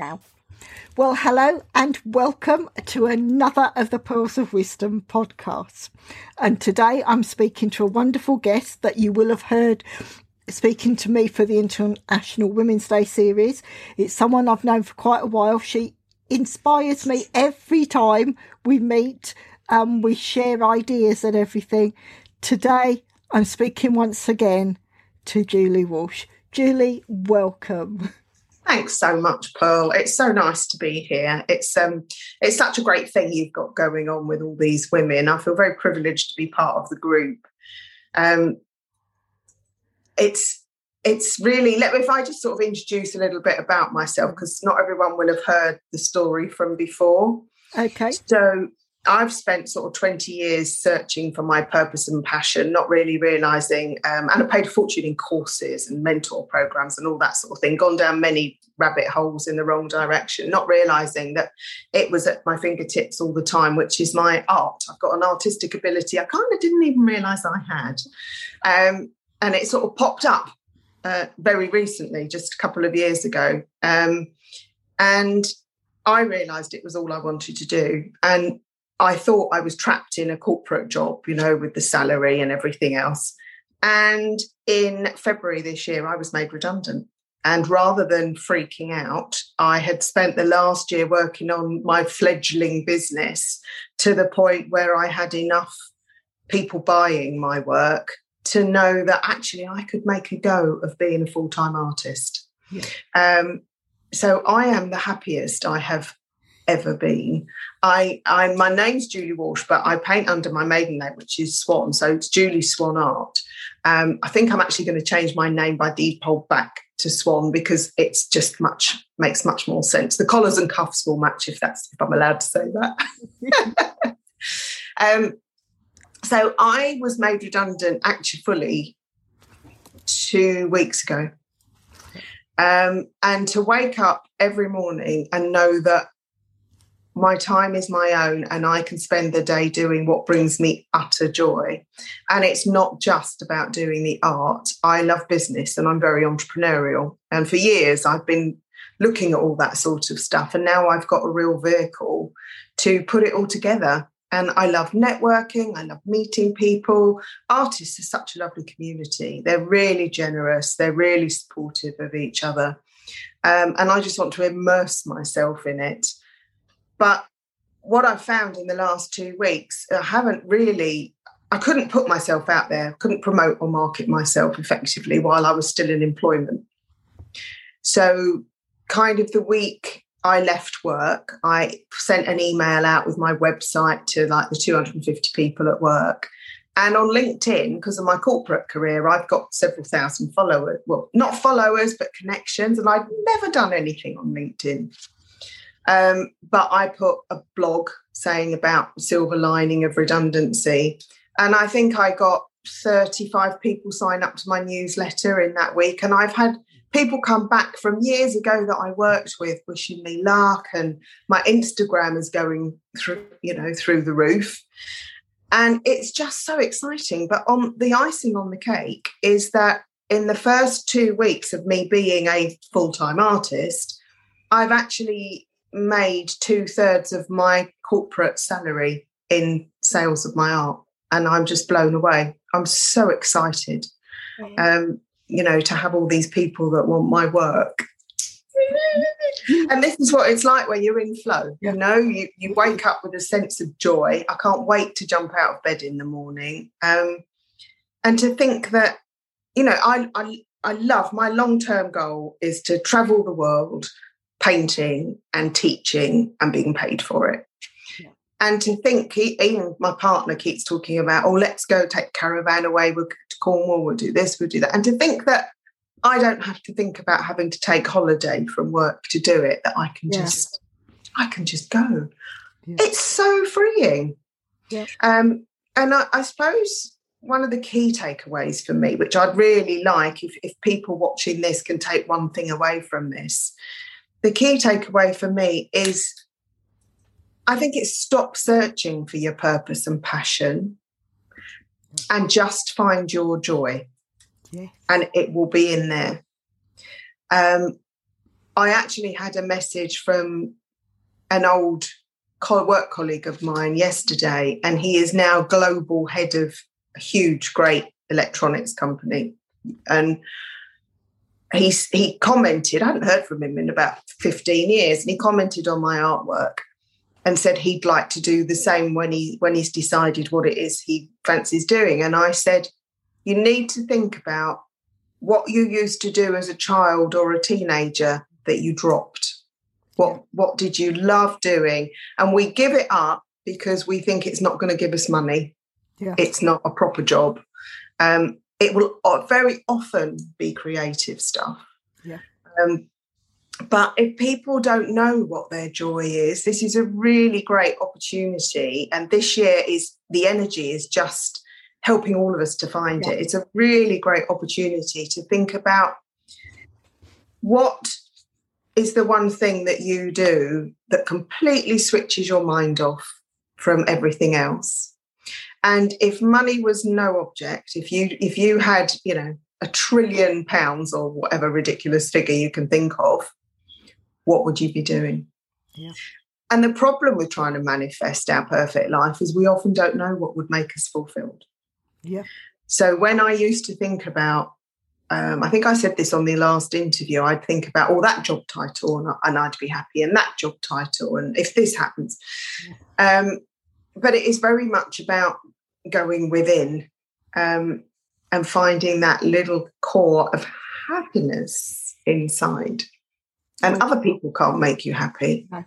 Now. Well, hello and welcome to another of the Pearls of Wisdom podcasts. And today I'm speaking to a wonderful guest that you will have heard speaking to me for the International Women's Day series. It's someone I've known for quite a while. She inspires me every time we meet. Um, we share ideas and everything. Today I'm speaking once again to Julie Walsh. Julie, welcome. Thanks so much, Pearl. It's so nice to be here. It's um, it's such a great thing you've got going on with all these women. I feel very privileged to be part of the group. Um, it's it's really let me if I just sort of introduce a little bit about myself because not everyone will have heard the story from before. Okay. So I've spent sort of 20 years searching for my purpose and passion, not really realizing, um, and I paid a fortune in courses and mentor programs and all that sort of thing, gone down many rabbit holes in the wrong direction, not realizing that it was at my fingertips all the time, which is my art. I've got an artistic ability I kind of didn't even realize I had. Um, and it sort of popped up uh, very recently, just a couple of years ago. Um, and I realized it was all I wanted to do. And I thought I was trapped in a corporate job, you know, with the salary and everything else. And in February this year, I was made redundant. And rather than freaking out, I had spent the last year working on my fledgling business to the point where I had enough people buying my work to know that actually I could make a go of being a full time artist. Yeah. Um, so I am the happiest I have ever been. I, I, my name's Julie Walsh, but I paint under my maiden name, which is Swan. So it's Julie Swan Art. Um, I think I'm actually going to change my name by default back to Swan because it's just much makes much more sense. The collars and cuffs will match if that's if I'm allowed to say that. um, so I was made redundant actually fully two weeks ago. Um, and to wake up every morning and know that my time is my own and I can spend the day doing what brings me utter joy. And it's not just about doing the art. I love business and I'm very entrepreneurial. And for years, I've been looking at all that sort of stuff. And now I've got a real vehicle to put it all together. And I love networking. I love meeting people. Artists are such a lovely community. They're really generous. They're really supportive of each other. Um, and I just want to immerse myself in it but what I've found in the last two weeks, I haven't really, I couldn't put myself out there, couldn't promote or market myself effectively while I was still in employment. So, kind of the week I left work, I sent an email out with my website to like the 250 people at work. And on LinkedIn, because of my corporate career, I've got several thousand followers. Well, not followers, but connections. And I'd never done anything on LinkedIn. Um, but I put a blog saying about silver lining of redundancy. And I think I got 35 people sign up to my newsletter in that week. And I've had people come back from years ago that I worked with wishing me luck. And my Instagram is going through, you know, through the roof. And it's just so exciting. But on the icing on the cake is that in the first two weeks of me being a full-time artist, I've actually made two thirds of my corporate salary in sales of my art. And I'm just blown away. I'm so excited, um, you know, to have all these people that want my work. and this is what it's like when you're in flow. You know, you, you wake up with a sense of joy. I can't wait to jump out of bed in the morning. Um, and to think that, you know, I, I, I love my long term goal is to travel the world, painting and teaching and being paid for it. And to think, even my partner keeps talking about, oh, let's go take caravan away, we'll to Cornwall, we'll do this, we'll do that. And to think that I don't have to think about having to take holiday from work to do it, that I can Yeah. just I can just go. Yeah. It's so freeing. Yeah. Um, and I, I suppose one of the key takeaways for me, which I'd really like if, if people watching this can take one thing away from this, the key takeaway for me is I think it's stop searching for your purpose and passion and just find your joy Yeah. and it will be in there. Um, I actually had a message from an old co- work colleague of mine yesterday, and he is now global head of a huge, great electronics company. And he's he commented, I hadn't heard from him in about 15 years, and he commented on my artwork and said he'd like to do the same when he when he's decided what it is he fancies doing. And I said, you need to think about what you used to do as a child or a teenager that you dropped. What what did you love doing? And we give it up because we think it's not going to give us money. Yeah. It's not a proper job. Um, it will very often be creative stuff. Yeah. Um, but if people don't know what their joy is, this is a really great opportunity. And this year is the energy is just helping all of us to find Yeah. it. It's a really great opportunity to think about what is the one thing that you do that completely switches your mind off from everything else. And if money was no object, if you if you had, you know, a trillion pounds or whatever ridiculous figure you can think of, what would you be doing? Yeah. And the problem with trying to manifest our perfect life is we often don't know what would make us fulfilled. Yeah. So when I used to think about, um, I think I said this on the last interview, I'd think about, oh, that job title, and, and I'd be happy, and that job title, and if this happens. Um, but it is very much about going within um, and finding that little core of happiness inside. And other people can't make you happy. No,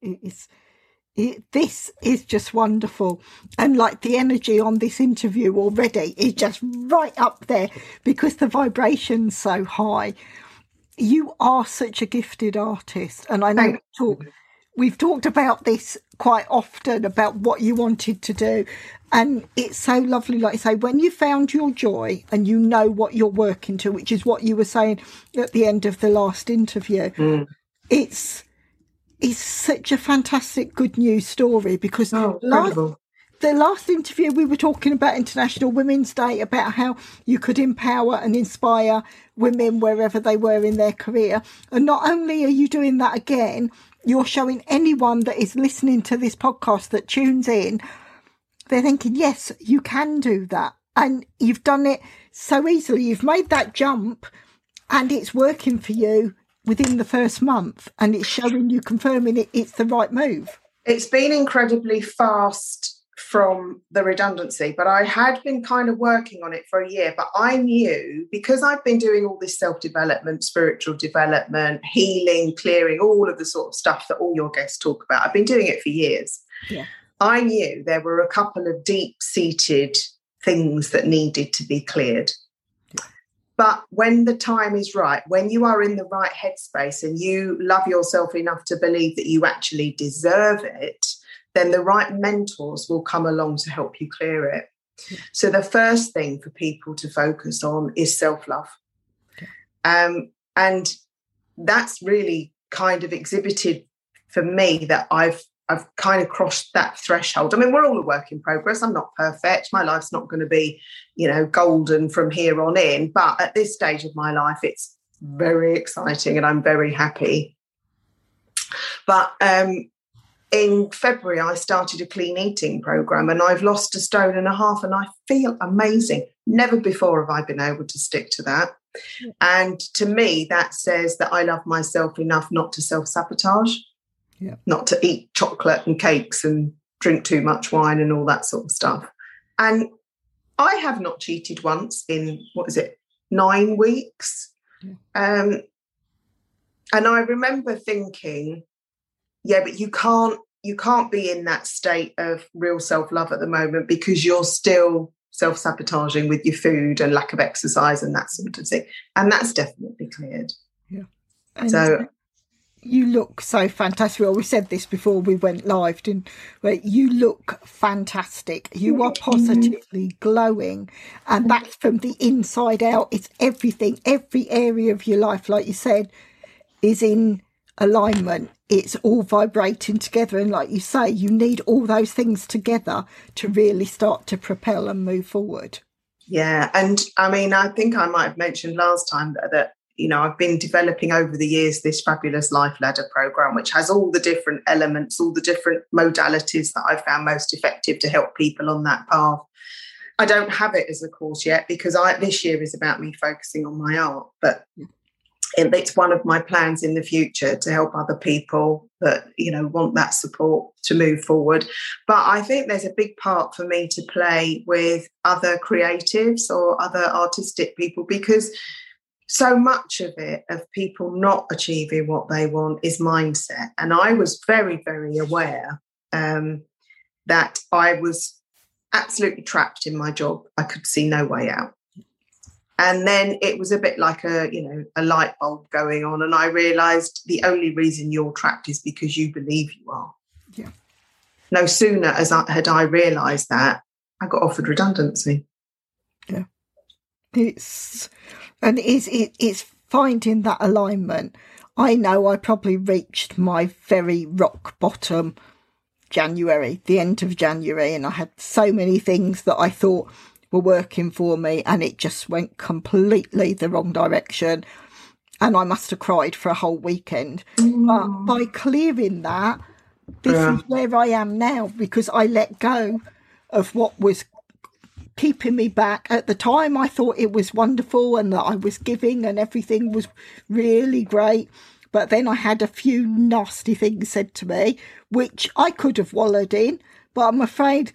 It is. It, this is just wonderful. And like the energy on this interview already is just right up there because the vibration's so high. You are such a gifted artist. And I know Thank we talk, we've talked about this quite often about what you wanted to do. And it's so lovely, like I say, when you found your joy and you know what you're working to, which is what you were saying at the end of the last interview, Mm. it's it's such a fantastic good news story because Oh, last, the last interview we were talking about International Women's Day about how you could empower and inspire women wherever they were in their career. And not only are you doing that again, you're showing anyone that is listening to this podcast that tunes in, they're thinking, yes, you can do that. And you've done it so easily. You've made that jump and it's working for you within the first month and it's showing you confirming it, it's the right move. It's been incredibly fast from the redundancy, but I had been kind of working on it for a year. But I knew because I've been doing all this self development, spiritual development, healing, clearing, all of the sort of stuff that all your guests talk about. I've been doing it for years. Yeah. I knew there were a couple of deep seated things that needed to be cleared. But when the time is right, when you are in the right headspace and you love yourself enough to believe that you actually deserve it, then the right mentors will come along to help you clear it. So, the first thing for people to focus on is self love. Um, and that's really kind of exhibited for me that I've I've kind of crossed that threshold. I mean, we're all a work in progress. I'm not perfect. My life's not going to be, you know, golden from here on in. But at this stage of my life, it's very exciting and I'm very happy. But um, in February, I started a clean eating program and I've lost a stone and a half and I feel amazing. Never before have I been able to stick to that. And to me, that says that I love myself enough not to self sabotage, Yeah. not to eat chocolate and cakes and drink too much wine and all that sort of stuff. And I have not cheated once in, what is it, nine weeks. Um, and I remember thinking, yeah, but you can't you can't be in that state of real self love at the moment because you're still self sabotaging with your food and lack of exercise and that sort of thing. And that's definitely cleared. Yeah. And so you look so fantastic. Well, we said this before we went live, didn't we? You look fantastic. You are positively glowing. And that's from the inside out. It's everything, every area of your life, like you said, is in alignment. It's all vibrating together. And like you say, you need all those things together to really start to propel and move forward. Yeah. And I mean, I think I might have mentioned last time that, that you know, I've been developing over the years this fabulous life ladder program, which has all the different elements, all the different modalities that I've found most effective to help people on that path. I don't have it as a course yet because I this year is about me focusing on my art, but it's one of my plans in the future to help other people that you know want that support to move forward. But i think there's a big part for me to play with other creatives or other artistic people because so much of it of people not achieving what they want is mindset. And i was very very aware um, that i was absolutely trapped in my job. I could see no way out and then it was a bit like a you know a light bulb going on. And i realized the only reason you're trapped is because you believe you are. Yeah. No sooner as I, had i realized that i got offered redundancy. Yeah. It's and it's it, it's finding that alignment. I know i probably reached my very rock bottom january the end of january and i had so many things that i thought were working for me and it just went completely the wrong direction. And I must have cried for a whole weekend. Mm. But by clearing that, this yeah. is where I am now because I let go of what was keeping me back. At the time, I thought it was wonderful and that I was giving and everything was really great. But then I had a few nasty things said to me, which I could have wallowed in. But I'm afraid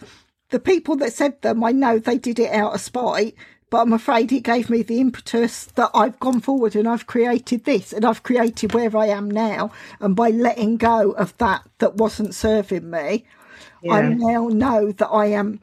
the people that said them, I know they did it out of spite, but I'm afraid it gave me the impetus that I've gone forward and I've created this and I've created where I am now. And by letting go of that that wasn't serving me, yeah. I now know that I am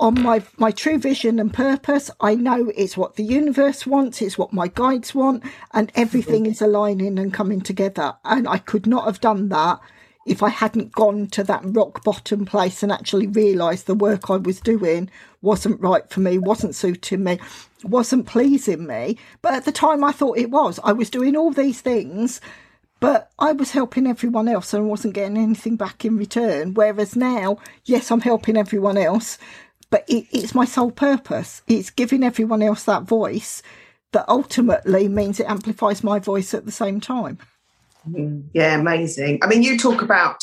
on my my true vision and purpose. I know it's what the universe wants, it's what my guides want, and everything mm-hmm. is aligning and coming together. And I could not have done that if I hadn't gone to that rock bottom place and actually realised the work I was doing wasn't right for me, wasn't suiting me, wasn't pleasing me. But at the time, I thought it was. I was doing all these things, but I was helping everyone else and wasn't getting anything back in return. Whereas now, yes, I'm helping everyone else, but it, it's my sole purpose. It's giving everyone else that voice that ultimately means it amplifies my voice at the same time. Mm, yeah, amazing. I mean, you talk about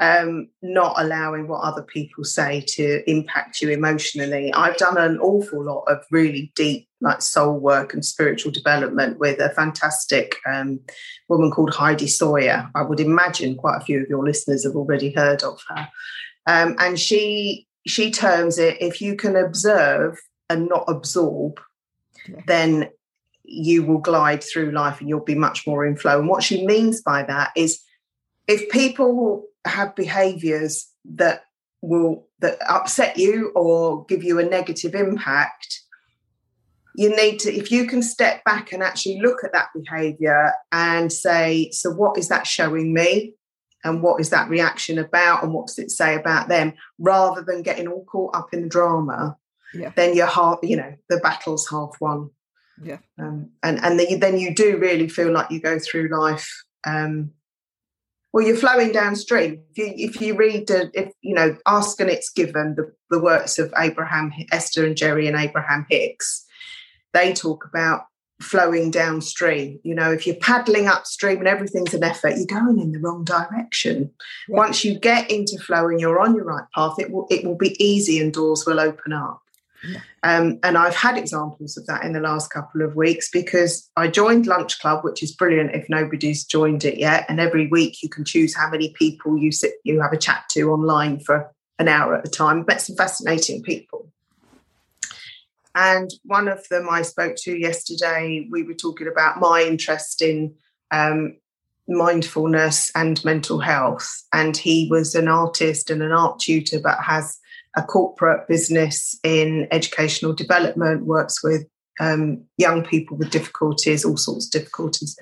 um, not allowing what other people say to impact you emotionally. I've done an awful lot of really deep, like soul work and spiritual development with a fantastic um, woman called Heidi Sawyer. I would imagine quite a few of your listeners have already heard of her. Um, and she she terms it if you can observe and not absorb, yeah. then you will glide through life and you'll be much more in flow. And what she means by that is if people have behaviors that will that upset you or give you a negative impact, you need to if you can step back and actually look at that behavior and say, so what is that showing me? And what is that reaction about? And what does it say about them? Rather than getting all caught up in the drama, yeah. then you're half, you know, the battle's half won yeah. Um, and and then you, then you do really feel like you go through life um, well you're flowing downstream. If you if you read uh, if you know ask and it's given the, the works of abraham esther and jerry and abraham hicks they talk about flowing downstream. You know if you're paddling upstream and everything's an effort you're going in the wrong direction. Yeah. once you get into flow and you're on your right path it will it will be easy and doors will open up um, and I've had examples of that in the last couple of weeks because I joined Lunch Club, which is brilliant if nobody's joined it yet. And every week you can choose how many people you sit, you have a chat to online for an hour at a time. Met some fascinating people. And one of them I spoke to yesterday, we were talking about my interest in um, mindfulness and mental health. And he was an artist and an art tutor, but has a corporate business in educational development, works with um, young people with difficulties, all sorts of difficulties.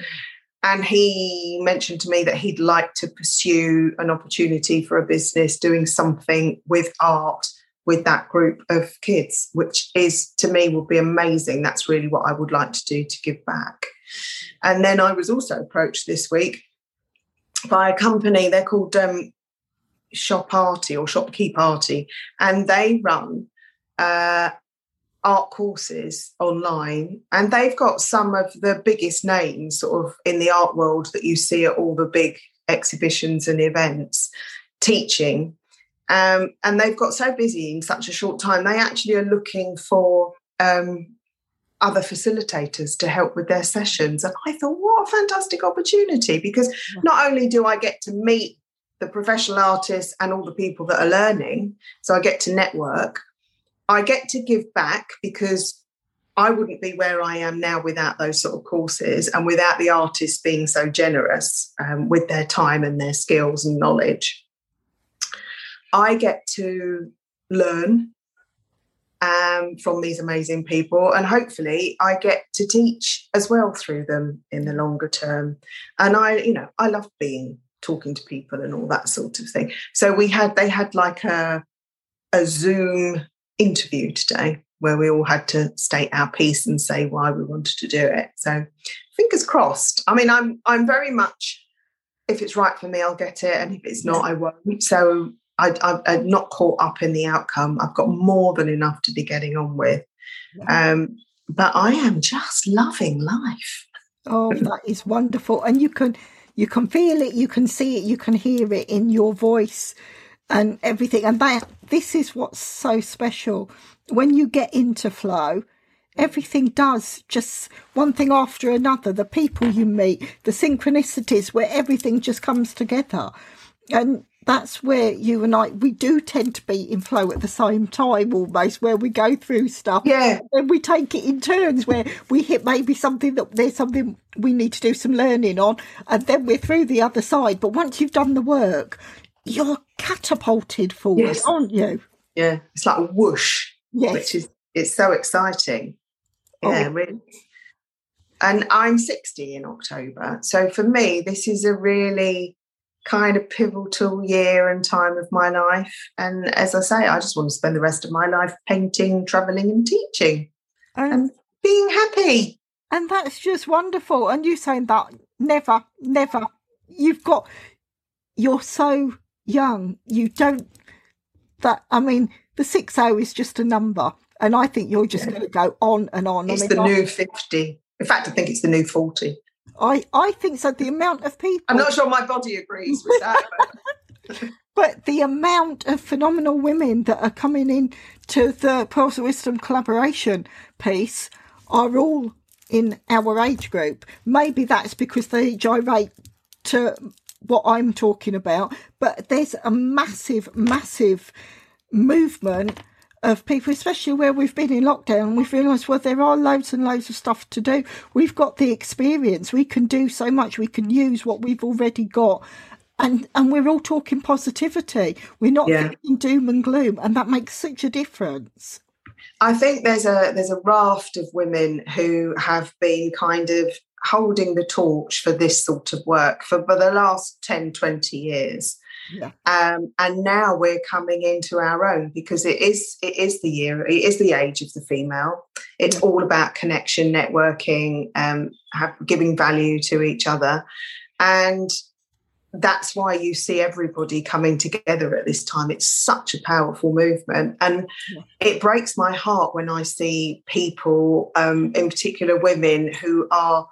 And he mentioned to me that he'd like to pursue an opportunity for a business doing something with art with that group of kids, which is to me will be amazing. That's really what I would like to do to give back. And then I was also approached this week by a company, they're called um, Shop Party or Shopkeep Party, and they run uh, art courses online. And they've got some of the biggest names sort of in the art world that you see at all the big exhibitions and events teaching. Um, and they've got so busy in such a short time, they actually are looking for um, other facilitators to help with their sessions. And I thought, what a fantastic opportunity because not only do I get to meet the professional artists and all the people that are learning, so I get to network, I get to give back because I wouldn't be where I am now without those sort of courses and without the artists being so generous um, with their time and their skills and knowledge. I get to learn um, from these amazing people. And hopefully, I get to teach as well through them in the longer term. And I, you know, I love being talking to people and all that sort of thing. So we had, they had like a, a Zoom interview today where we all had to state our piece and say why we wanted to do it. So fingers crossed. I mean, I'm I'm very much if it's right for me, I'll get it, and if it's not, I won't. So I, am not caught up in the outcome. I've got more than enough to be getting on with. Yeah. Um, but I am just loving life. Oh, that is wonderful, and you can you can feel it, you can see it, you can hear it in your voice and everything. And that this is what's so special when you get into flow. Everything does just one thing after another. The people you meet, the synchronicities where everything just comes together. And that's where you and I we do tend to be in flow at the same time almost where we go through stuff. Yeah. And we take it in turns where we hit maybe something that there's something we need to do some learning on and then we're through the other side. But once you've done the work, you're catapulted forward, yes. aren't you? Yeah. It's like a whoosh. Yes. Which is it's so exciting. Oh, yeah, oh. really. And I'm 60 in October. So for me, this is a really kind of pivotal year and time of my life. And as I say, I just want to spend the rest of my life painting, traveling, and teaching and, and being happy. And that's just wonderful. And you saying that never, never. You've got, you're so young. You don't, that, I mean, the 60 is just a number. And I think you're just yeah. going to go on and on. It's I mean, the new 50. In fact, I think it's the new 40. I, I think so. The amount of people. I'm not sure my body agrees with that. But, but the amount of phenomenal women that are coming in to the Pearls of Wisdom collaboration piece are all in our age group. Maybe that's because they gyrate to what I'm talking about, but there's a massive, massive movement of people, especially where we've been in lockdown, we've realised, well, there are loads and loads of stuff to do. We've got the experience. We can do so much. We can use what we've already got. And, and we're all talking positivity. We're not yeah. thinking doom and gloom. And that makes such a difference. I think there's a there's a raft of women who have been kind of holding the torch for this sort of work for, for the last 10, 20 years. Yeah. Um, and now we're coming into our own because it is it is the year, it is the age of the female. It's yeah. all about connection, networking, um, have, giving value to each other, and that's why you see everybody coming together at this time. It's such a powerful movement, and yeah. it breaks my heart when I see people, um, in particular women, who are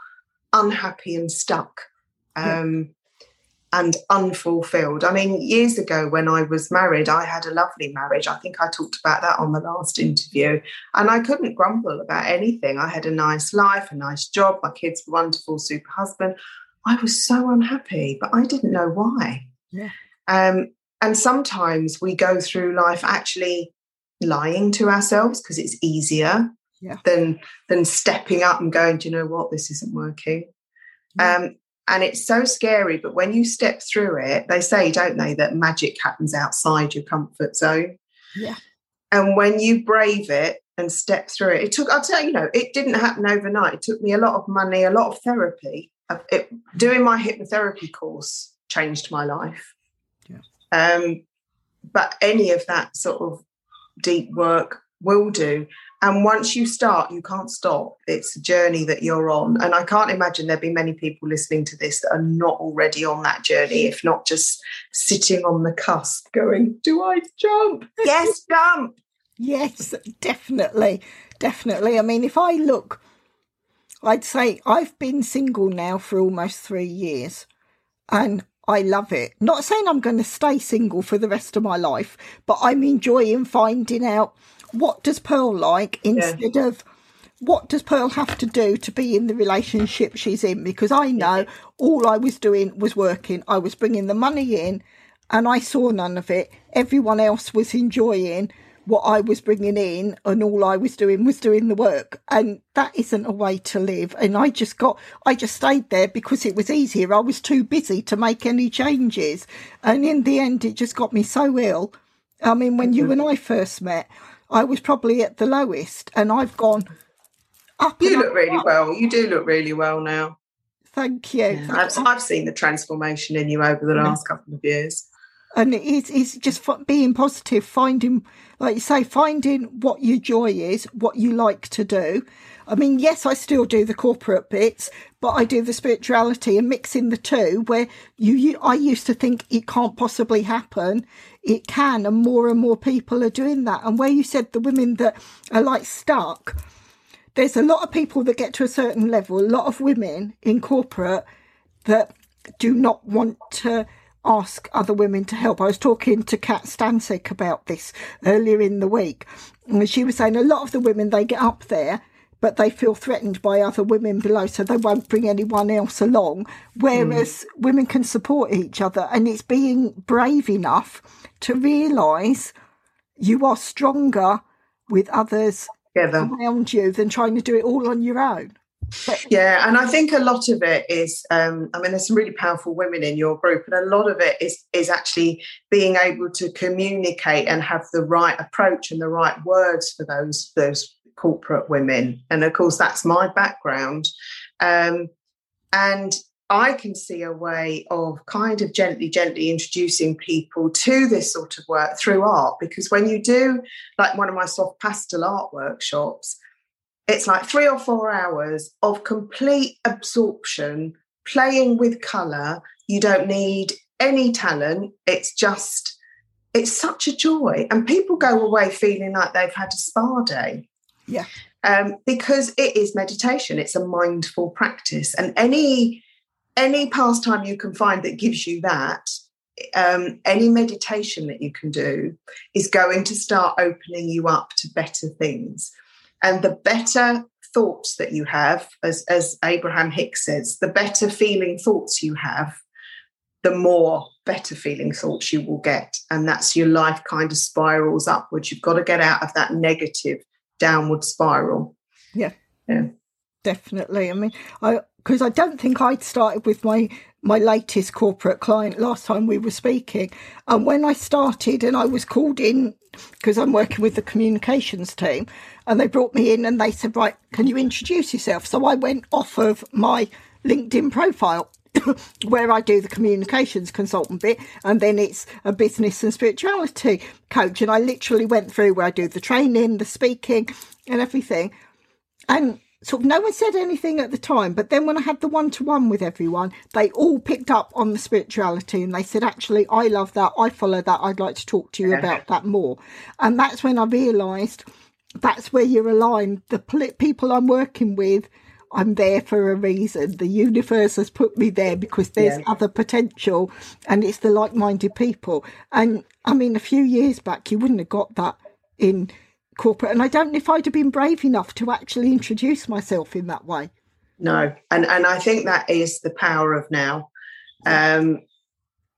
unhappy and stuck. Um, and unfulfilled. I mean, years ago when I was married, I had a lovely marriage. I think I talked about that on the last interview. And I couldn't grumble about anything. I had a nice life, a nice job, my kids were wonderful, super husband. I was so unhappy, but I didn't know why. Yeah. Um, and sometimes we go through life actually lying to ourselves because it's easier yeah. than than stepping up and going, do you know what, this isn't working. Um, and it's so scary. But when you step through it, they say, don't they, that magic happens outside your comfort zone. Yeah. And when you brave it and step through it, it took, I'll tell you, you know, it didn't happen overnight. It took me a lot of money, a lot of therapy. It, doing my hypnotherapy course changed my life. Yeah. Um, but any of that sort of deep work will do. And once you start, you can't stop. It's a journey that you're on. And I can't imagine there'd be many people listening to this that are not already on that journey, if not just sitting on the cusp going, Do I jump? Yes, jump. Yes, definitely. Definitely. I mean, if I look, I'd say I've been single now for almost three years and I love it. Not saying I'm going to stay single for the rest of my life, but I'm enjoying finding out what does Pearl like instead yeah. of what does Pearl have to do to be in the relationship she's in? Because I know all I was doing was working. I was bringing the money in and I saw none of it. Everyone else was enjoying what I was bringing in and all I was doing was doing the work. And that isn't a way to live. And I just got, I just stayed there because it was easier. I was too busy to make any changes. And in the end, it just got me so ill. I mean, when you mm-hmm. and I first met, I was probably at the lowest and I've gone up. You look really up. well. You do look really well now. Thank you. Yeah, I've, I've, seen the transformation in you over the last couple of years. And it's, it's just being positive, finding, like you say, finding what your joy is, what you like to do. I mean, yes, I still do the corporate bits, but I do the spirituality and mixing the two where you, you I used to think it can't possibly happen it can, and more and more people are doing that. And where you said the women that are like stuck, there's a lot of people that get to a certain level, a lot of women in corporate that do not want to ask other women to help. I was talking to Kat Stancic about this earlier in the week, and she was saying a lot of the women they get up there but they feel threatened by other women below, so they won't bring anyone else along. Whereas mm. women can support each other, and it's being brave enough to realise you are stronger with others Together. around you than trying to do it all on your own. But, yeah, and I think a lot of it is. Um, I mean, there's some really powerful women in your group, and a lot of it is is actually being able to communicate and have the right approach and the right words for those those corporate women. And of course, that's my background. Um, and I can see a way of kind of gently, gently introducing people to this sort of work through art. Because when you do like one of my soft pastel art workshops, it's like three or four hours of complete absorption, playing with colour. You don't need any talent. It's just, it's such a joy. And people go away feeling like they've had a spa day. Yeah. Um, because it is meditation, it's a mindful practice. And any any pastime you can find that gives you that, um, any meditation that you can do is going to start opening you up to better things. And the better thoughts that you have, as, as Abraham Hicks says, the better feeling thoughts you have, the more better feeling thoughts you will get. And that's your life kind of spirals upwards. You've got to get out of that negative downward spiral. Yeah. Yeah. Definitely. I mean, I because I don't think I'd started with my my latest corporate client last time we were speaking. And when I started and I was called in because I'm working with the communications team and they brought me in and they said, Right, can you introduce yourself? So I went off of my LinkedIn profile where I do the communications consultant bit, and then it's a business and spirituality coach. And I literally went through where I do the training, the speaking, and everything. And sort of no one said anything at the time, but then when I had the one to one with everyone, they all picked up on the spirituality and they said, actually, I love that. I follow that. I'd like to talk to you about that more. And that's when I realised that's where you're aligned. The people I'm working with I'm there for a reason. The universe has put me there because there's yeah. other potential and it's the like minded people. And I mean, a few years back, you wouldn't have got that in corporate. And I don't know if I'd have been brave enough to actually introduce myself in that way. No. And, and I think that is the power of now. Um,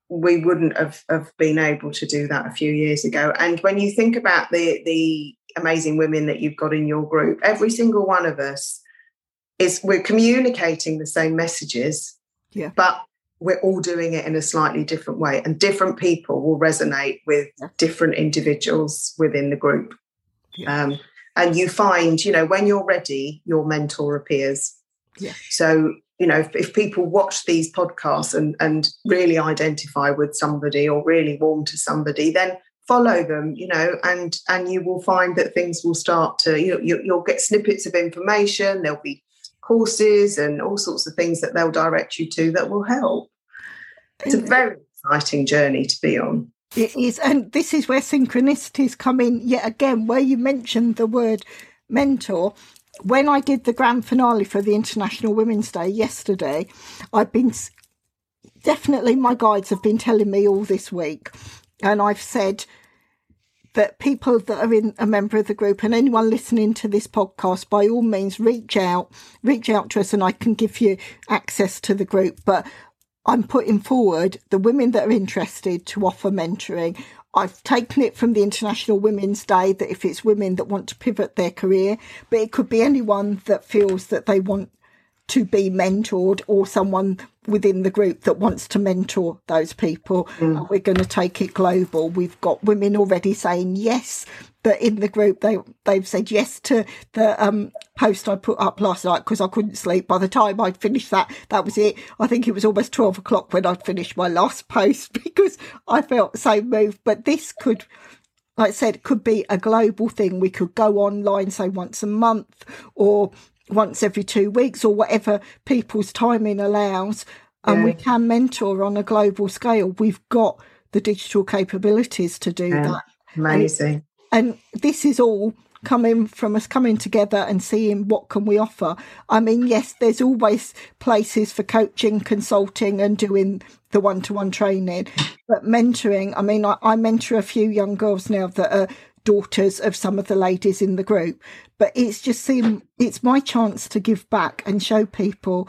we wouldn't have, have been able to do that a few years ago. And when you think about the, the amazing women that you've got in your group, every single one of us is we're communicating the same messages, yeah. but we're all doing it in a slightly different way, and different people will resonate with Yeah. different individuals within the group. Yeah. Um, and you find, you know, when you're ready, your mentor appears. Yeah. So, you know, if, if people watch these podcasts and, and really identify with somebody or really warm to somebody, then follow them, you know, and and you will find that things will start to, you know, you, you'll get snippets of information. There'll be courses and all sorts of things that they'll direct you to that will help. It's a very exciting journey to be on. It is, and this is where synchronicities come in yet again, where you mentioned the word mentor. When I did the grand finale for the International Women's Day yesterday, I've been definitely my guides have been telling me all this week, and I've said that people that are in a member of the group and anyone listening to this podcast, by all means, reach out, reach out to us, and I can give you access to the group. But I'm putting forward the women that are interested to offer mentoring. I've taken it from the International Women's Day that if it's women that want to pivot their career, but it could be anyone that feels that they want to be mentored or someone within the group that wants to mentor those people. And we're going to take it global. We've got women already saying yes. That in the group they they've said yes to the um, post I put up last night because I couldn't sleep. By the time I'd finished that, that was it. I think it was almost twelve o'clock when I'd finished my last post because I felt so moved. But this could like I said, it could be a global thing. We could go online, say once a month or once every two weeks or whatever people's timing allows. And we can mentor on a global scale. We've got the digital capabilities to do Yeah. that. Amazing. And this is all coming from us coming together and seeing what can we offer. I mean, yes, there's always places for coaching, consulting and doing the one-to-one training, but mentoring, I mean, I, I mentor a few young girls now that are daughters of some of the ladies in the group, but it's just seem it's my chance to give back and show people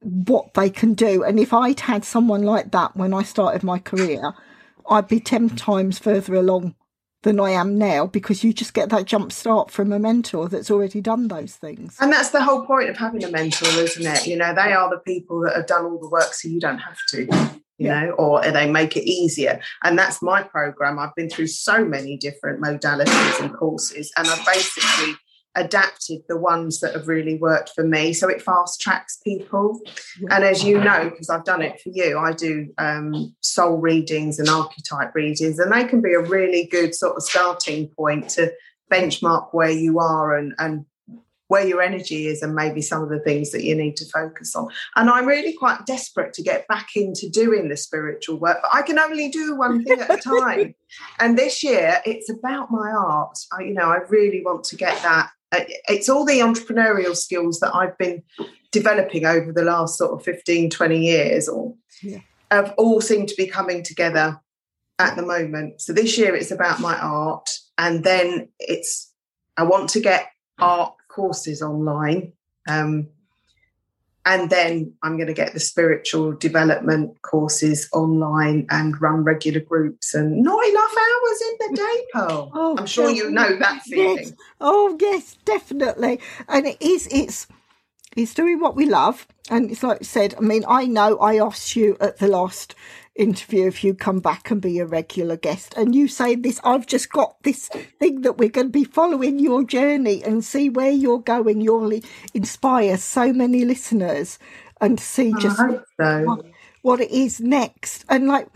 what they can do. And if I'd had someone like that when I started my career, I'd be 10 times further along than I am now because you just get that jump start from a mentor that's already done those things. And that's the whole point of having a mentor, isn't it? You know, they are the people that have done all the work so you don't have to, you Yeah. know, or they make it easier. And that's my program. I've been through so many different modalities and courses, and I've basically adapted the ones that have really worked for me. So it fast tracks people. And as you know, because I've done it for you, I do um, soul readings and archetype readings, and they can be a really good sort of starting point to benchmark where you are and, and where your energy is and maybe some of the things that you need to focus on. And I'm really quite desperate to get back into doing the spiritual work, but I can only do one thing at a time. and this year, it's about my art. I, you know, I really want to get that. Uh, It's all the entrepreneurial skills that I've been developing over the last sort of 15, 20 years or Yeah. have all seemed to be coming together at the moment. So this year it's about my art. And then it's, I want to get art courses online. Um, and then I'm going to get the spiritual development courses online and run regular groups and not enough hours in the day, Pearl. Oh, I'm sure you know that feeling. Yes. Oh yes, definitely. And it is it's it's doing what we love. And it's like I said, I mean, I know I asked you at the last interview if you come back and be a regular guest and you say this i've just got this thing that we're going to be following your journey and see where you're going you'll inspire so many listeners and see just so. what, what it is next. And like,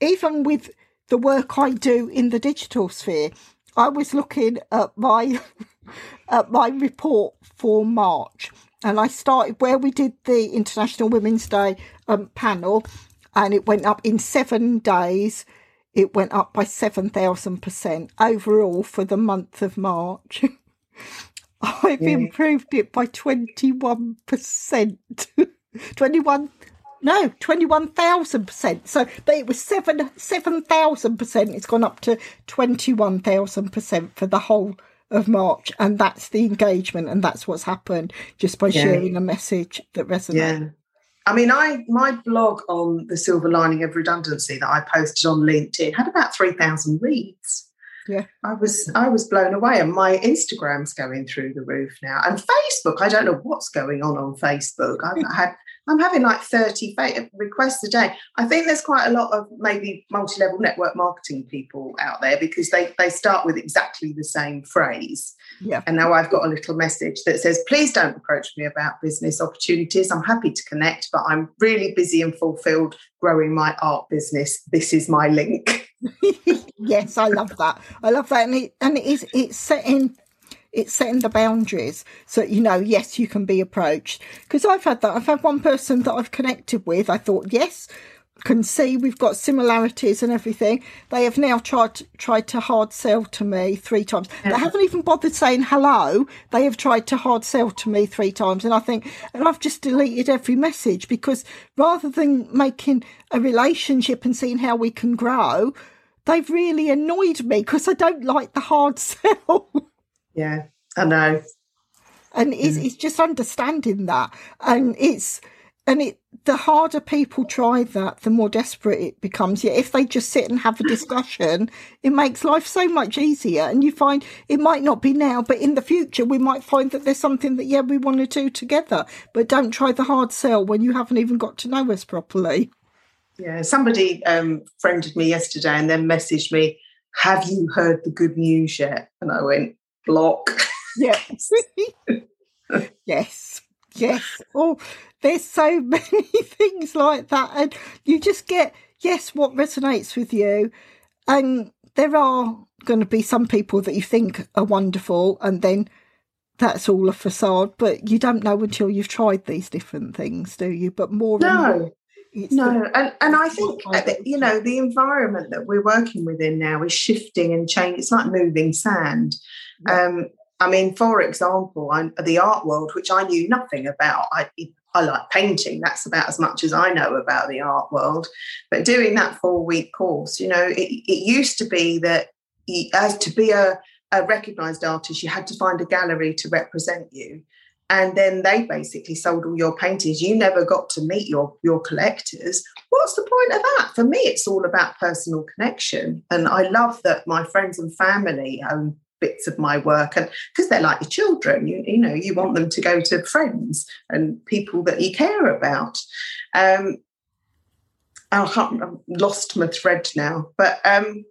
even with the work I do in the digital sphere, I was looking at my at my report for March, and I started where we did the International Women's Day um, panel, and it went up in seven days. It went up by seven thousand percent overall for the month of March. I've Yeah. improved it by twenty one percent. Twenty one no, twenty one thousand percent. So but it was seven seven thousand percent. It's gone up to twenty one thousand percent for the whole of March, and that's the engagement, and that's what's happened just by Yeah. sharing a message that resonates. Yeah. I mean, I my blog on the silver lining of redundancy that I posted on LinkedIn had about three thousand reads, Yeah. I was I was blown away, and my Instagram's going through the roof now, and Facebook. I don't know what's going on on Facebook. I've had I'm having like 30 requests a day. I think there's quite a lot of maybe multi-level network marketing people out there because they they start with exactly the same phrase. Yeah. And now I've got a little message that says, please don't approach me about business opportunities. I'm happy to connect, but I'm really busy and fulfilled growing my art business. This is my link. yes, I love that. I love that. And it and it is it's setting it's setting the boundaries so you know yes you can be approached because i've had that i've had one person that i've connected with i thought yes can see we've got similarities and everything. They have now tried to, tried to hard sell to me three times. They haven't even bothered saying hello. They have tried to hard sell to me three times, and I think, and I've just deleted every message because rather than making a relationship and seeing how we can grow, they've really annoyed me because I don't like the hard sell. Yeah, I know. And it's, mm. it's just understanding that. And it's, and it, the harder people try that, the more desperate it becomes. Yet if they just sit and have a discussion, it makes life so much easier. And you find it might not be now, but in the future, we might find that there's something that, yeah, we want to do together. But don't try the hard sell when you haven't even got to know us properly. Yeah, somebody um, friended me yesterday and then messaged me, Have you heard the good news yet? And I went, block. Yes. yes. Yes. Oh, there's so many things like that. And you just get, yes, what resonates with you. And there are going to be some people that you think are wonderful, and then that's all a facade. But you don't know until you've tried these different things, do you? But more no. No, and and I think you know the environment that we're working within now is shifting and changing. It's like moving sand, um, I mean, for example, I'm, the art world, which I knew nothing about, I, I like painting. That's about as much as I know about the art world. But doing that four week course, you know, it, it used to be that you, as to be a, a recognized artist, you had to find a gallery to represent you. And then they basically sold all your paintings. You never got to meet your, your collectors. What's the point of that? For me, it's all about personal connection. And I love that my friends and family own bits of my work and because they're like your children you, you know you want them to go to friends and people that you care about um I have lost my thread now but um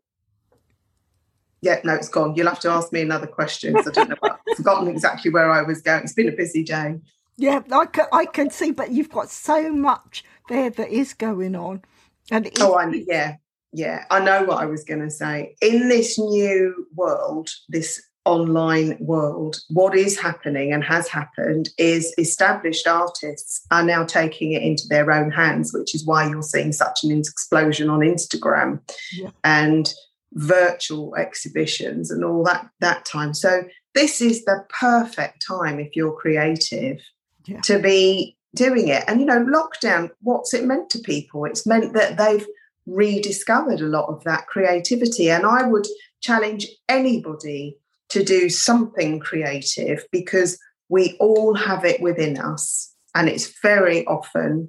yeah, no, it's gone. You'll have to ask me another question. I don't know. I've forgotten exactly where I was going. It's been a busy day. Yeah, I can, I can see, but you've got so much there that is going on. And oh, I, yeah, yeah, I know what I was going to say. In this new world, this online world, what is happening and has happened is established artists are now taking it into their own hands, which is why you're seeing such an explosion on Instagram yeah. and virtual exhibitions and all that that time. So this is the perfect time if you're creative yeah. to be doing it. And you know, lockdown, what's it meant to people? It's meant that they've rediscovered a lot of that creativity. And I would challenge anybody to do something creative because we all have it within us. And it's very often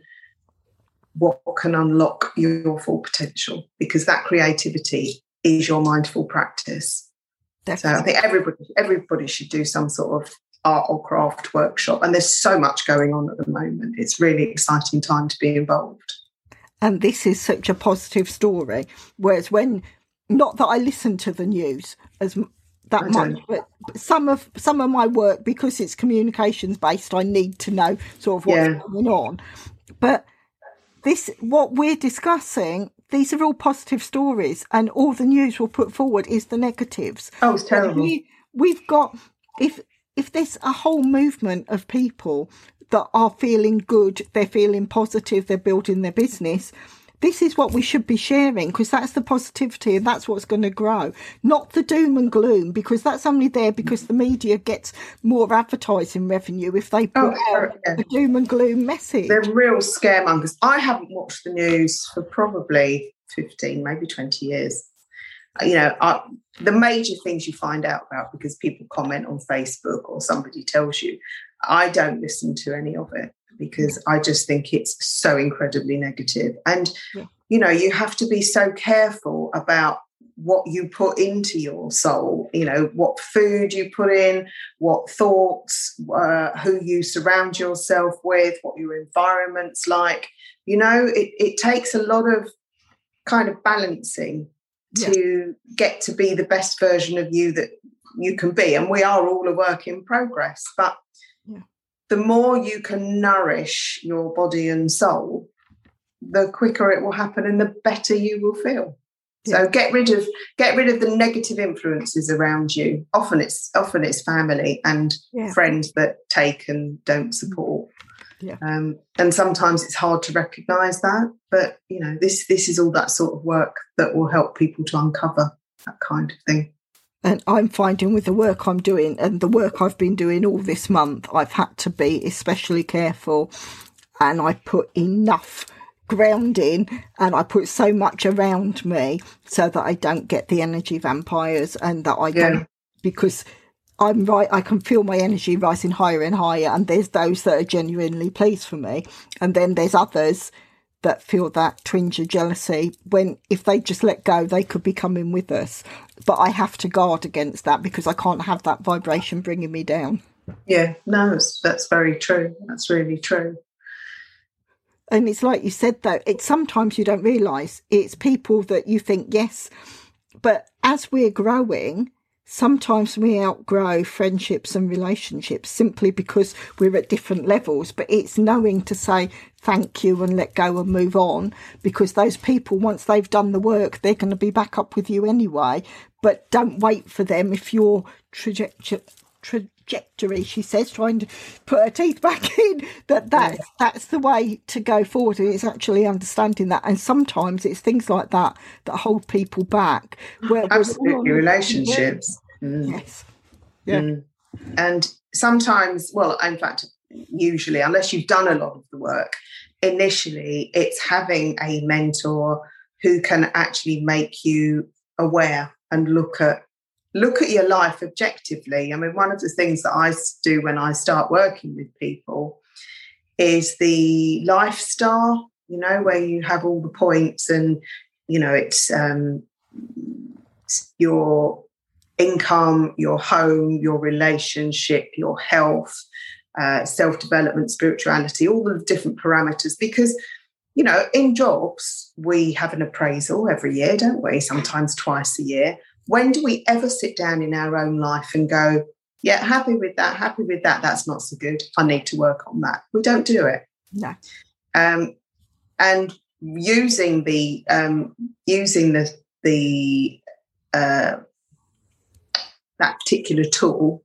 what can unlock your full potential because that creativity is your mindful practice. Definitely. So I think everybody everybody should do some sort of art or craft workshop. And there's so much going on at the moment. It's really exciting time to be involved and this is such a positive story. Whereas when, not that I listen to the news as that much, but some of some of my work because it's communications based, I need to know sort of what's yeah. going on. But this, what we're discussing, these are all positive stories, and all the news will put forward is the negatives. Oh, it's terrible. We, we've got if if there's a whole movement of people that are feeling good, they're feeling positive, they're building their business. This is what we should be sharing because that's the positivity and that's what's going to grow, not the doom and gloom because that's only there because the media gets more advertising revenue if they put oh, out yeah. a doom and gloom message. They're real scaremongers. I haven't watched the news for probably 15, maybe 20 years uh, you know, I, the major things you find out about because people comment on Facebook or somebody tells you, I don't listen to any of it because I just think it's so incredibly negative. And, yeah. you know, you have to be so careful about what you put into your soul you know what food you put in what thoughts uh, who you surround yourself with what your environment's like you know it, it takes a lot of kind of balancing to yeah. get to be the best version of you that you can be and we are all a work in progress but. The more you can nourish your body and soul the quicker it will happen and the better you will feel so get rid of get rid of the negative influences around you. Often it's often it's family and yeah. friends that take and don't support. Yeah. Um, and sometimes it's hard to recognise that, but you know this this is all that sort of work that will help people to uncover that kind of thing. And I'm finding with the work I'm doing and the work I've been doing all this month, I've had to be especially careful, and I put enough grounding and I put so much around me so that I don't get the energy vampires and that I yeah. don't because I'm right I can feel my energy rising higher and higher. And there's those that are genuinely pleased for me. And then there's others that feel that twinge of jealousy when if they just let go they could be coming with us. But I have to guard against that because I can't have that vibration bringing me down. Yeah no that's, that's very true. That's really true. And it's like you said, though, it's sometimes you don't realise it's people that you think, yes, but as we're growing, sometimes we outgrow friendships and relationships simply because we're at different levels. But it's knowing to say thank you and let go and move on because those people, once they've done the work, they're going to be back up with you anyway. But don't wait for them if your trajectory trajectory she says trying to put her teeth back in that that's yeah. that's the way to go forward and it's actually understanding that and sometimes it's things like that that hold people back where absolutely relationships mm. yes yeah mm. and sometimes well in fact usually unless you've done a lot of the work initially it's having a mentor who can actually make you aware and look at look at your life objectively. I mean, one of the things that I do when I start working with people is the lifestyle, you know, where you have all the points and, you know, it's um, your income, your home, your relationship, your health, uh, self development, spirituality, all the different parameters. Because, you know, in jobs, we have an appraisal every year, don't we? Sometimes twice a year when do we ever sit down in our own life and go, yeah, happy with that, happy with that, that's not so good. I need to work on that. We don't do it. No. Um, and using the um, using the the uh, that particular tool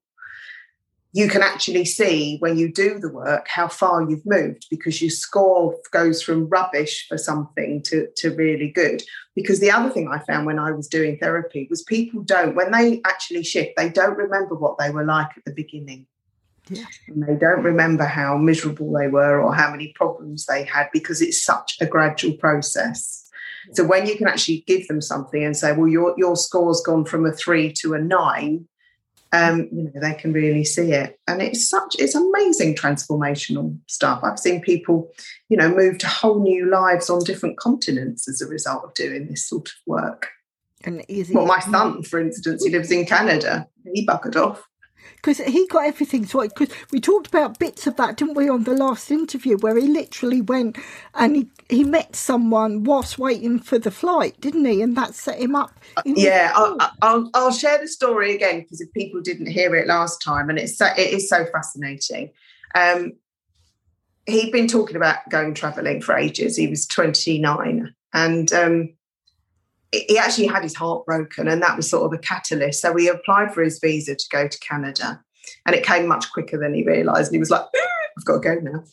you can actually see when you do the work how far you've moved because your score goes from rubbish for something to, to really good. Because the other thing I found when I was doing therapy was people don't, when they actually shift, they don't remember what they were like at the beginning. Yeah. And they don't remember how miserable they were or how many problems they had because it's such a gradual process. So when you can actually give them something and say, well, your your score's gone from a three to a nine, um, you know, they can really see it. And it's such it's amazing transformational stuff. I've seen people, you know, move to whole new lives on different continents as a result of doing this sort of work. And easy. Well, my son, for instance, he lives in Canada. He buckered off because he got everything sorted. Because we talked about bits of that, didn't we, on the last interview, where he literally went and he, he met someone whilst waiting for the flight, didn't he? And that set him up. Yeah, I'll, I'll, I'll, share the story again because if people didn't hear it last time, and it's so, it is so fascinating. Um, he'd been talking about going travelling for ages. He was 29 and um, he actually had his heart broken, and that was sort of a catalyst. So he applied for his visa to go to Canada, and it came much quicker than he realised. And he was like, "I've got to go now."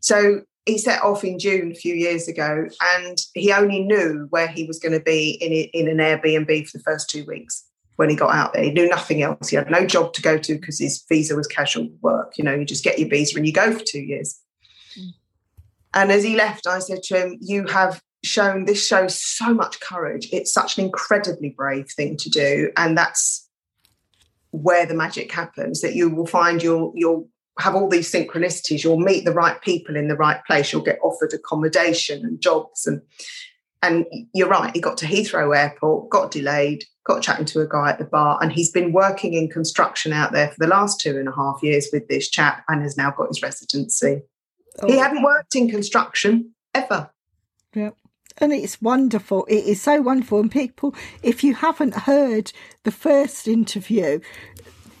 So he set off in June a few years ago, and he only knew where he was going to be in in an Airbnb for the first two weeks. When he got out there, he knew nothing else. He had no job to go to because his visa was casual work. You know, you just get your visa and you go for two years. Mm. And as he left, I said to him, You have shown this shows so much courage. It's such an incredibly brave thing to do, and that's where the magic happens. That you will find you'll you'll have all these synchronicities. You'll meet the right people in the right place. You'll get offered accommodation and jobs, and and you're right, he got to Heathrow Airport, got delayed, got chatting to a guy at the bar, and he's been working in construction out there for the last two and a half years with this chap and has now got his residency. Oh. He hadn't worked in construction ever. Yeah. And it's wonderful. It is so wonderful. And people, if you haven't heard the first interview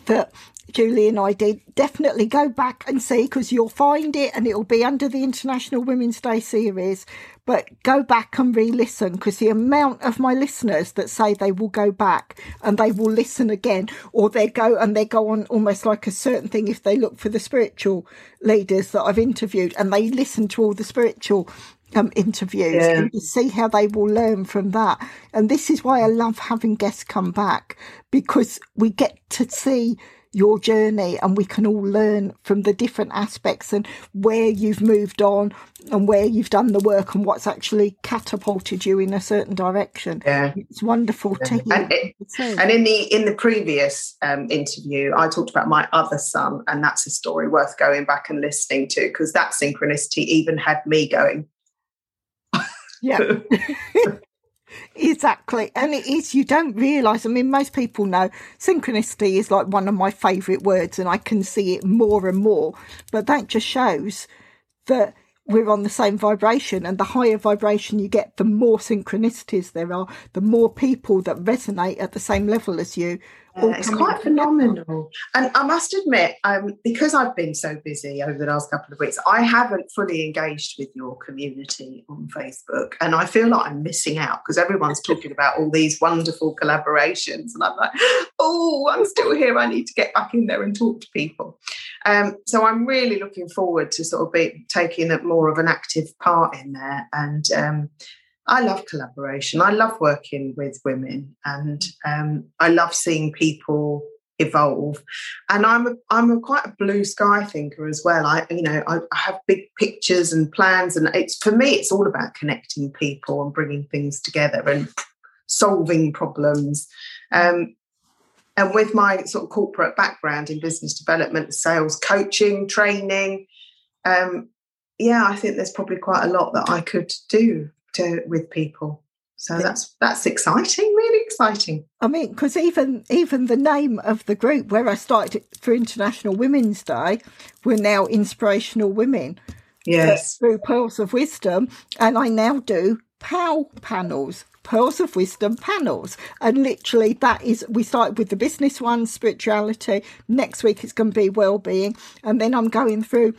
that Julie and I did, definitely go back and see because you'll find it and it'll be under the International Women's Day series. But go back and re listen because the amount of my listeners that say they will go back and they will listen again, or they go and they go on almost like a certain thing if they look for the spiritual leaders that I've interviewed and they listen to all the spiritual um, interviews yeah. and to see how they will learn from that. And this is why I love having guests come back because we get to see your journey and we can all learn from the different aspects and where you've moved on and where you've done the work and what's actually catapulted you in a certain direction. Yeah. It's wonderful yeah. to hear. And, it, and, in the in the previous um, interview, I talked about my other son, and that's a story worth going back and listening to because that synchronicity even had me going, yeah. exactly. And it is, you don't realise. I mean, most people know synchronicity is like one of my favourite words, and I can see it more and more. But that just shows that we're on the same vibration and the higher vibration you get the more synchronicities there are the more people that resonate at the same level as you yeah, it's quite phenomenal. And I must admit, um, because I've been so busy over the last couple of weeks, I haven't fully engaged with your community on Facebook. And I feel like I'm missing out because everyone's talking about all these wonderful collaborations. And I'm like, oh, I'm still here. I need to get back in there and talk to people. Um, so I'm really looking forward to sort of be taking more of an active part in there. And um, I love collaboration. I love working with women, and um, I love seeing people evolve. And I'm a, I'm a quite a blue sky thinker as well. I you know I, I have big pictures and plans, and it's for me it's all about connecting people and bringing things together and solving problems. Um, and with my sort of corporate background in business development, sales, coaching, training, um, yeah, I think there's probably quite a lot that I could do to with people. So that's that's exciting, really exciting. I mean, because even even the name of the group where I started for International Women's Day, we're now inspirational women. Yes, through Pearls of Wisdom, and I now do POW panels, Pearls of Wisdom panels. And literally, that is, we started with the business one, spirituality. Next week, it's going to be well-being. And then I'm going through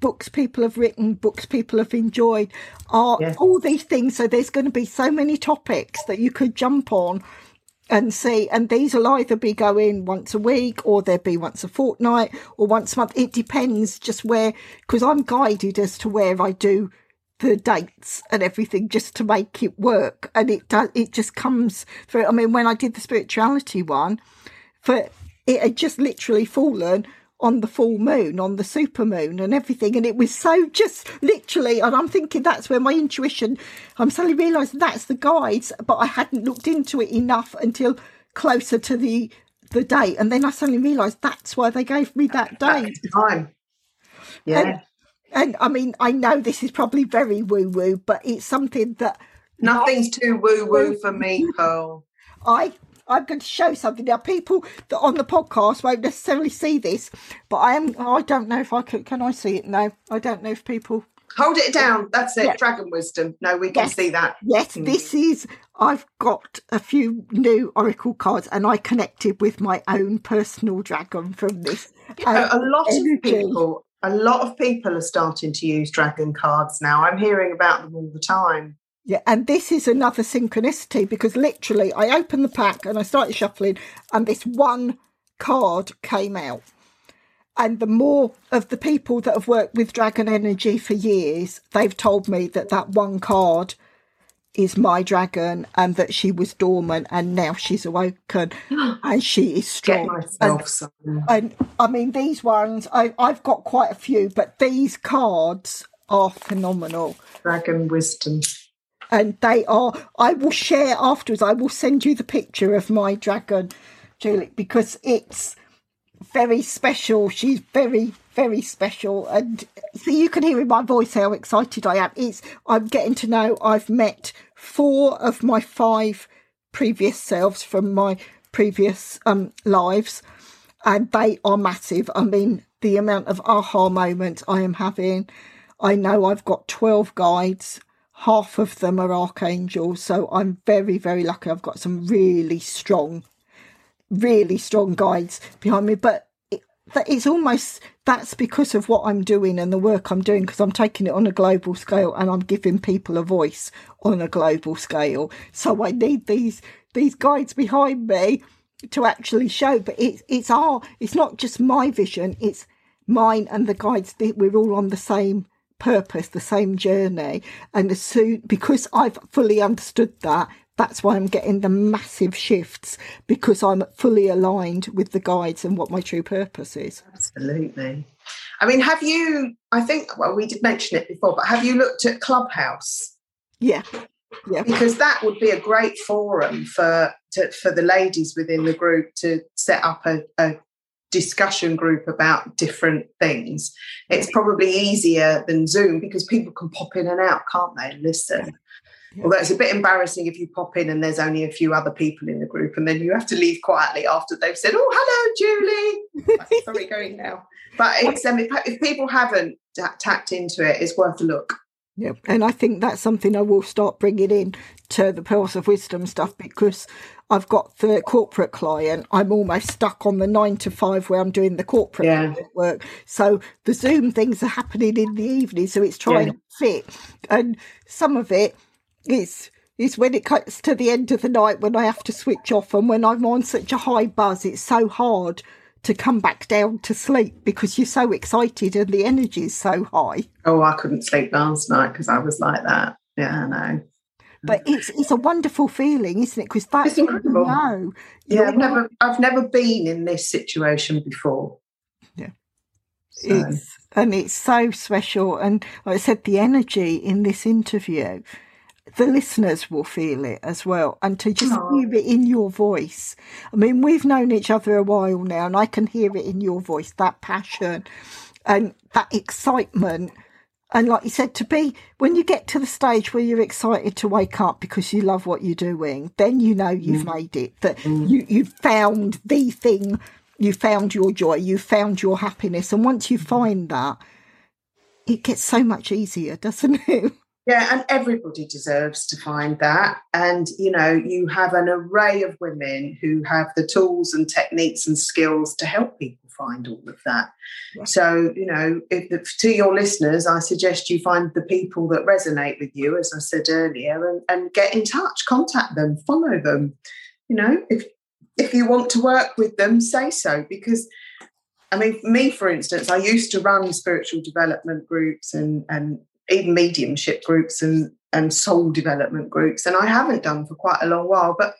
books people have written, books people have enjoyed, art, all these things. So there's going to be so many topics that you could jump on and see. And these will either be going once a week or they'll be once a fortnight or once a month. It depends just where, because I'm guided as to where I do the dates and everything just to make it work. And it does, it just comes through. I mean, when I did the spirituality one, for it had just literally fallen on the full moon, on the super moon, and everything. And it was so just literally, and I'm thinking that's where my intuition, I'm suddenly realising that's the guides, but I hadn't looked into it enough until closer to the the date. And then I suddenly realised that's why they gave me that date. Time. Yeah. And, and I mean, I know this is probably very woo woo, but it's something that. Nothing's too woo woo for me, Pearl. I I'm going to show something now. People that on the podcast won't necessarily see this, but I am. I don't know if I can. Can I see it? No, I don't know if people. Hold it down. That's it. Yeah. Dragon wisdom. No, we can yes. see that. Yes, mm. this is. I've got a few new oracle cards, and I connected with my own personal dragon from this. Yeah, a lot energy. of people. A lot of people are starting to use dragon cards now. I'm hearing about them all the time. Yeah, and this is another synchronicity because literally I opened the pack and I started shuffling, and this one card came out. And the more of the people that have worked with Dragon Energy for years, they've told me that that one card is my dragon and that she was dormant and now she's awoken and she is strong. And, and, I mean, these ones, I, I've got quite a few, but these cards are phenomenal. Dragon Wisdom and they are i will share afterwards i will send you the picture of my dragon julie because it's very special she's very very special and so you can hear in my voice how excited i am it's i'm getting to know i've met four of my five previous selves from my previous um, lives, and they are massive. I mean, the amount of aha moments I am having. I know I've got 12 guides, half of them are archangels, so I'm very, very lucky. I've got some really strong, really strong guides behind me, but it's almost that's because of what I'm doing and the work I'm doing because I'm taking it on a global scale and I'm giving people a voice on a global scale. So I need these these guides behind me to actually show. But it's it's our it's not just my vision. It's mine and the guides. We're all on the same purpose, the same journey. And as soon because I've fully understood that, that's why I'm getting the massive shifts because I'm fully aligned with the guides and what my true purpose is. Absolutely. I mean, have you, I think, well, we did mention it before, but have you looked at Clubhouse? Yeah. Yeah. Because that would be a great forum for to, for the ladies within the group to set up a, a discussion group about different things. It's probably easier than Zoom because people can pop in and out, can't they? Listen. Although it's a bit embarrassing if you pop in and there's only a few other people in the group, and then you have to leave quietly after they've said, "Oh, hello, Julie." Sorry, going now. But it's um, if, if people haven't t- tapped into it, it's worth a look. Yeah, and I think that's something I will start bringing in to the Pearls of Wisdom stuff because I've got the corporate client. I'm almost stuck on the nine to five where I'm doing the corporate yeah. work. So the Zoom things are happening in the evening, so it's trying yeah. to fit. And some of it's it's when it cuts to the end of the night when I have to switch off and when I'm on such a high buzz, it's so hard to come back down to sleep because you're so excited and the energy is so high. Oh, I couldn't sleep last night because I was like that. Yeah, I know. But it's it's a wonderful feeling, isn't it? Because that's it's incredible. You know. Yeah, I've never I've never been in this situation before. Yeah. So. It's and it's so special. And like I said, the energy in this interview the listeners will feel it as well. And to just Aww. hear it in your voice. I mean, we've known each other a while now, and I can hear it in your voice that passion and that excitement. And like you said, to be when you get to the stage where you're excited to wake up because you love what you're doing, then you know you've mm. made it. That mm. you you've found the thing, you found your joy, you found your happiness, and once you find that, it gets so much easier, doesn't it? Yeah, and everybody deserves to find that. And, you know, you have an array of women who have the tools and techniques and skills to help people find all of that. Yeah. So, you know, if, to your listeners, I suggest you find the people that resonate with you, as I said earlier, and, and get in touch, contact them, follow them. You know, if if you want to work with them, say so because I mean, me, for instance, I used to run spiritual development groups and, and even mediumship groups and and soul development groups, and I haven't done for quite a long while. But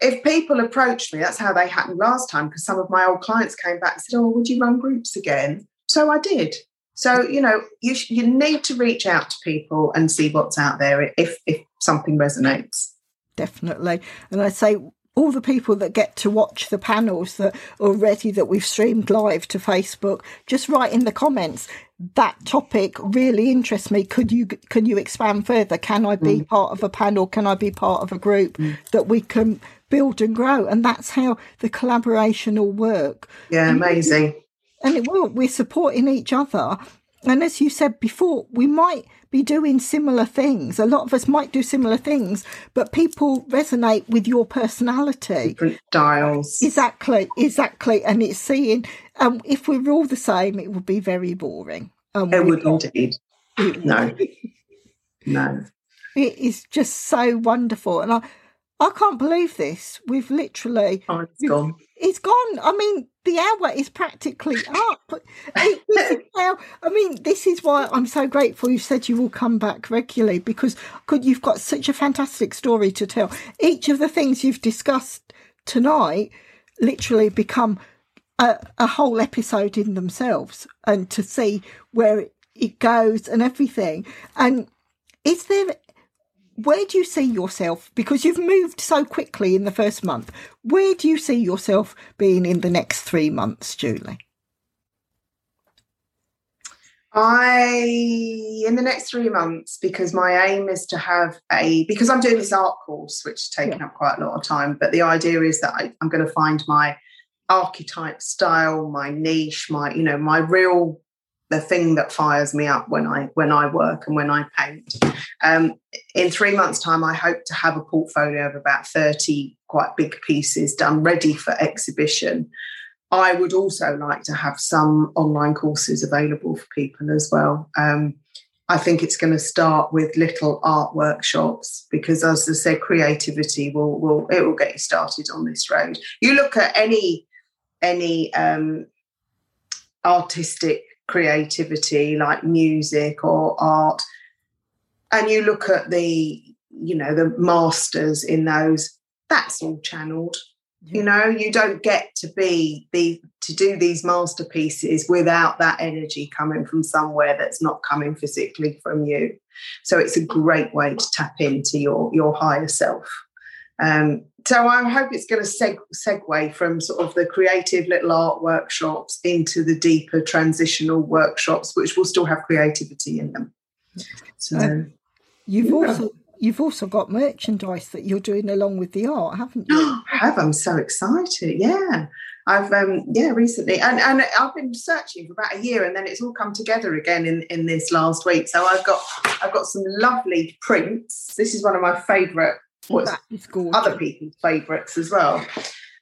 if people approach me, that's how they happened last time because some of my old clients came back and said, "Oh, would you run groups again?" So I did. So you know, you sh- you need to reach out to people and see what's out there if if something resonates. Definitely, and I say all the people that get to watch the panels that already that we've streamed live to Facebook, just write in the comments that topic really interests me. Could you can you expand further? Can I be mm. part of a panel? Can I be part of a group mm. that we can build and grow? And that's how the collaboration will work. Yeah, amazing. And it will. We're supporting each other. And as you said before, we might be doing similar things. A lot of us might do similar things, but people resonate with your personality. Different styles. Exactly, exactly. And it's seeing, um, if we were all the same, it would be very boring. Um, it would indeed. no. no. It is just so wonderful. And I, I can't believe this. We've literally. Oh, it's gone. It's gone. I mean, the hour is practically up. I mean, this is why I'm so grateful you said you will come back regularly because could you've got such a fantastic story to tell. Each of the things you've discussed tonight literally become a, a whole episode in themselves, and to see where it, it goes and everything. And is there where do you see yourself? Because you've moved so quickly in the first month. Where do you see yourself being in the next three months, Julie? I, in the next three months, because my aim is to have a, because I'm doing this art course, which has taken yeah. up quite a lot of time, but the idea is that I, I'm going to find my archetype style, my niche, my, you know, my real the thing that fires me up when I when I work and when I paint. Um, in three months' time, I hope to have a portfolio of about thirty quite big pieces done, ready for exhibition. I would also like to have some online courses available for people as well. Um, I think it's going to start with little art workshops because, as I said, creativity will will it will get you started on this road. You look at any any um, artistic creativity like music or art. And you look at the you know the masters in those that's all channeled. You know you don't get to be the to do these masterpieces without that energy coming from somewhere that's not coming physically from you. So it's a great way to tap into your your higher self. Um, so I hope it's going to seg- segue from sort of the creative little art workshops into the deeper transitional workshops, which will still have creativity in them. So um, you've yeah. also you've also got merchandise that you're doing along with the art, haven't you? I have. I'm so excited. Yeah. I've um yeah recently and, and I've been searching for about a year and then it's all come together again in, in this last week. So I've got I've got some lovely prints. This is one of my favourite what's other people's favourites as well.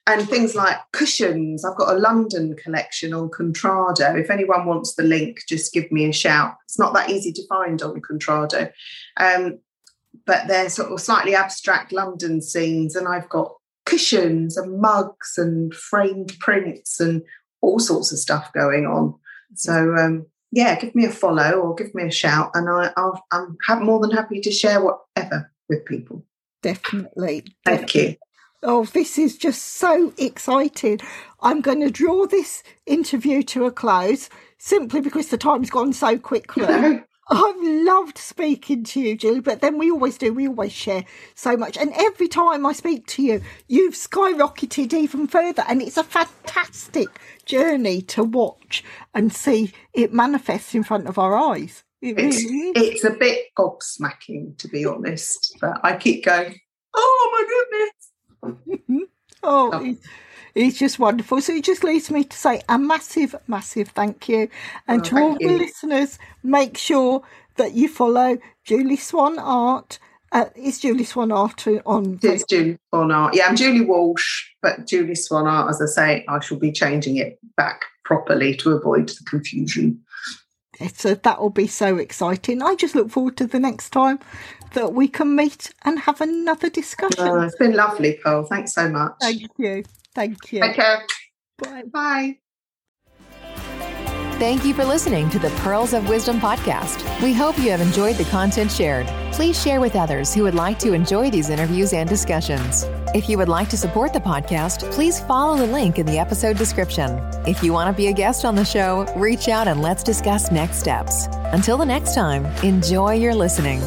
And things like cushions. I've got a London collection on Contrado. If anyone wants the link, just give me a shout. It's not that easy to find on Contrado. Um, but they're sort of slightly abstract London scenes. And I've got cushions and mugs and framed prints and all sorts of stuff going on. So um, yeah, give me a follow or give me a shout, and I, I'll, I'm more than happy to share whatever with people. Definitely. Thank definitely. you. Oh, this is just so exciting. I'm going to draw this interview to a close simply because the time's gone so quickly. I've loved speaking to you, Julie, but then we always do, we always share so much. And every time I speak to you, you've skyrocketed even further. And it's a fantastic journey to watch and see it manifest in front of our eyes. It it's, it's a bit gobsmacking, to be honest, but I keep going, oh my goodness. oh, oh. It's, it's, just wonderful. So it just leaves me to say a massive, massive thank you. And oh, to all you. the listeners, make sure that you follow Julie Swan Art. Uh, is Julie Swan Art on? It's Julie Swan Art. Yeah, I'm Julie Walsh, but Julie Swan Art, as I say, I shall be changing it back properly to avoid the confusion. So that will be so exciting. I just look forward to the next time that we can meet and have another discussion. Oh, it's been lovely, Pearl. Thanks so much. Thank you. Thank you. Take care. Bye. Bye. Thank you for listening to the Pearls of Wisdom podcast. We hope you have enjoyed the content shared. Please share with others who would like to enjoy these interviews and discussions. If you would like to support the podcast, please follow the link in the episode description. If you want to be a guest on the show, reach out and let's discuss next steps. Until the next time, enjoy your listening.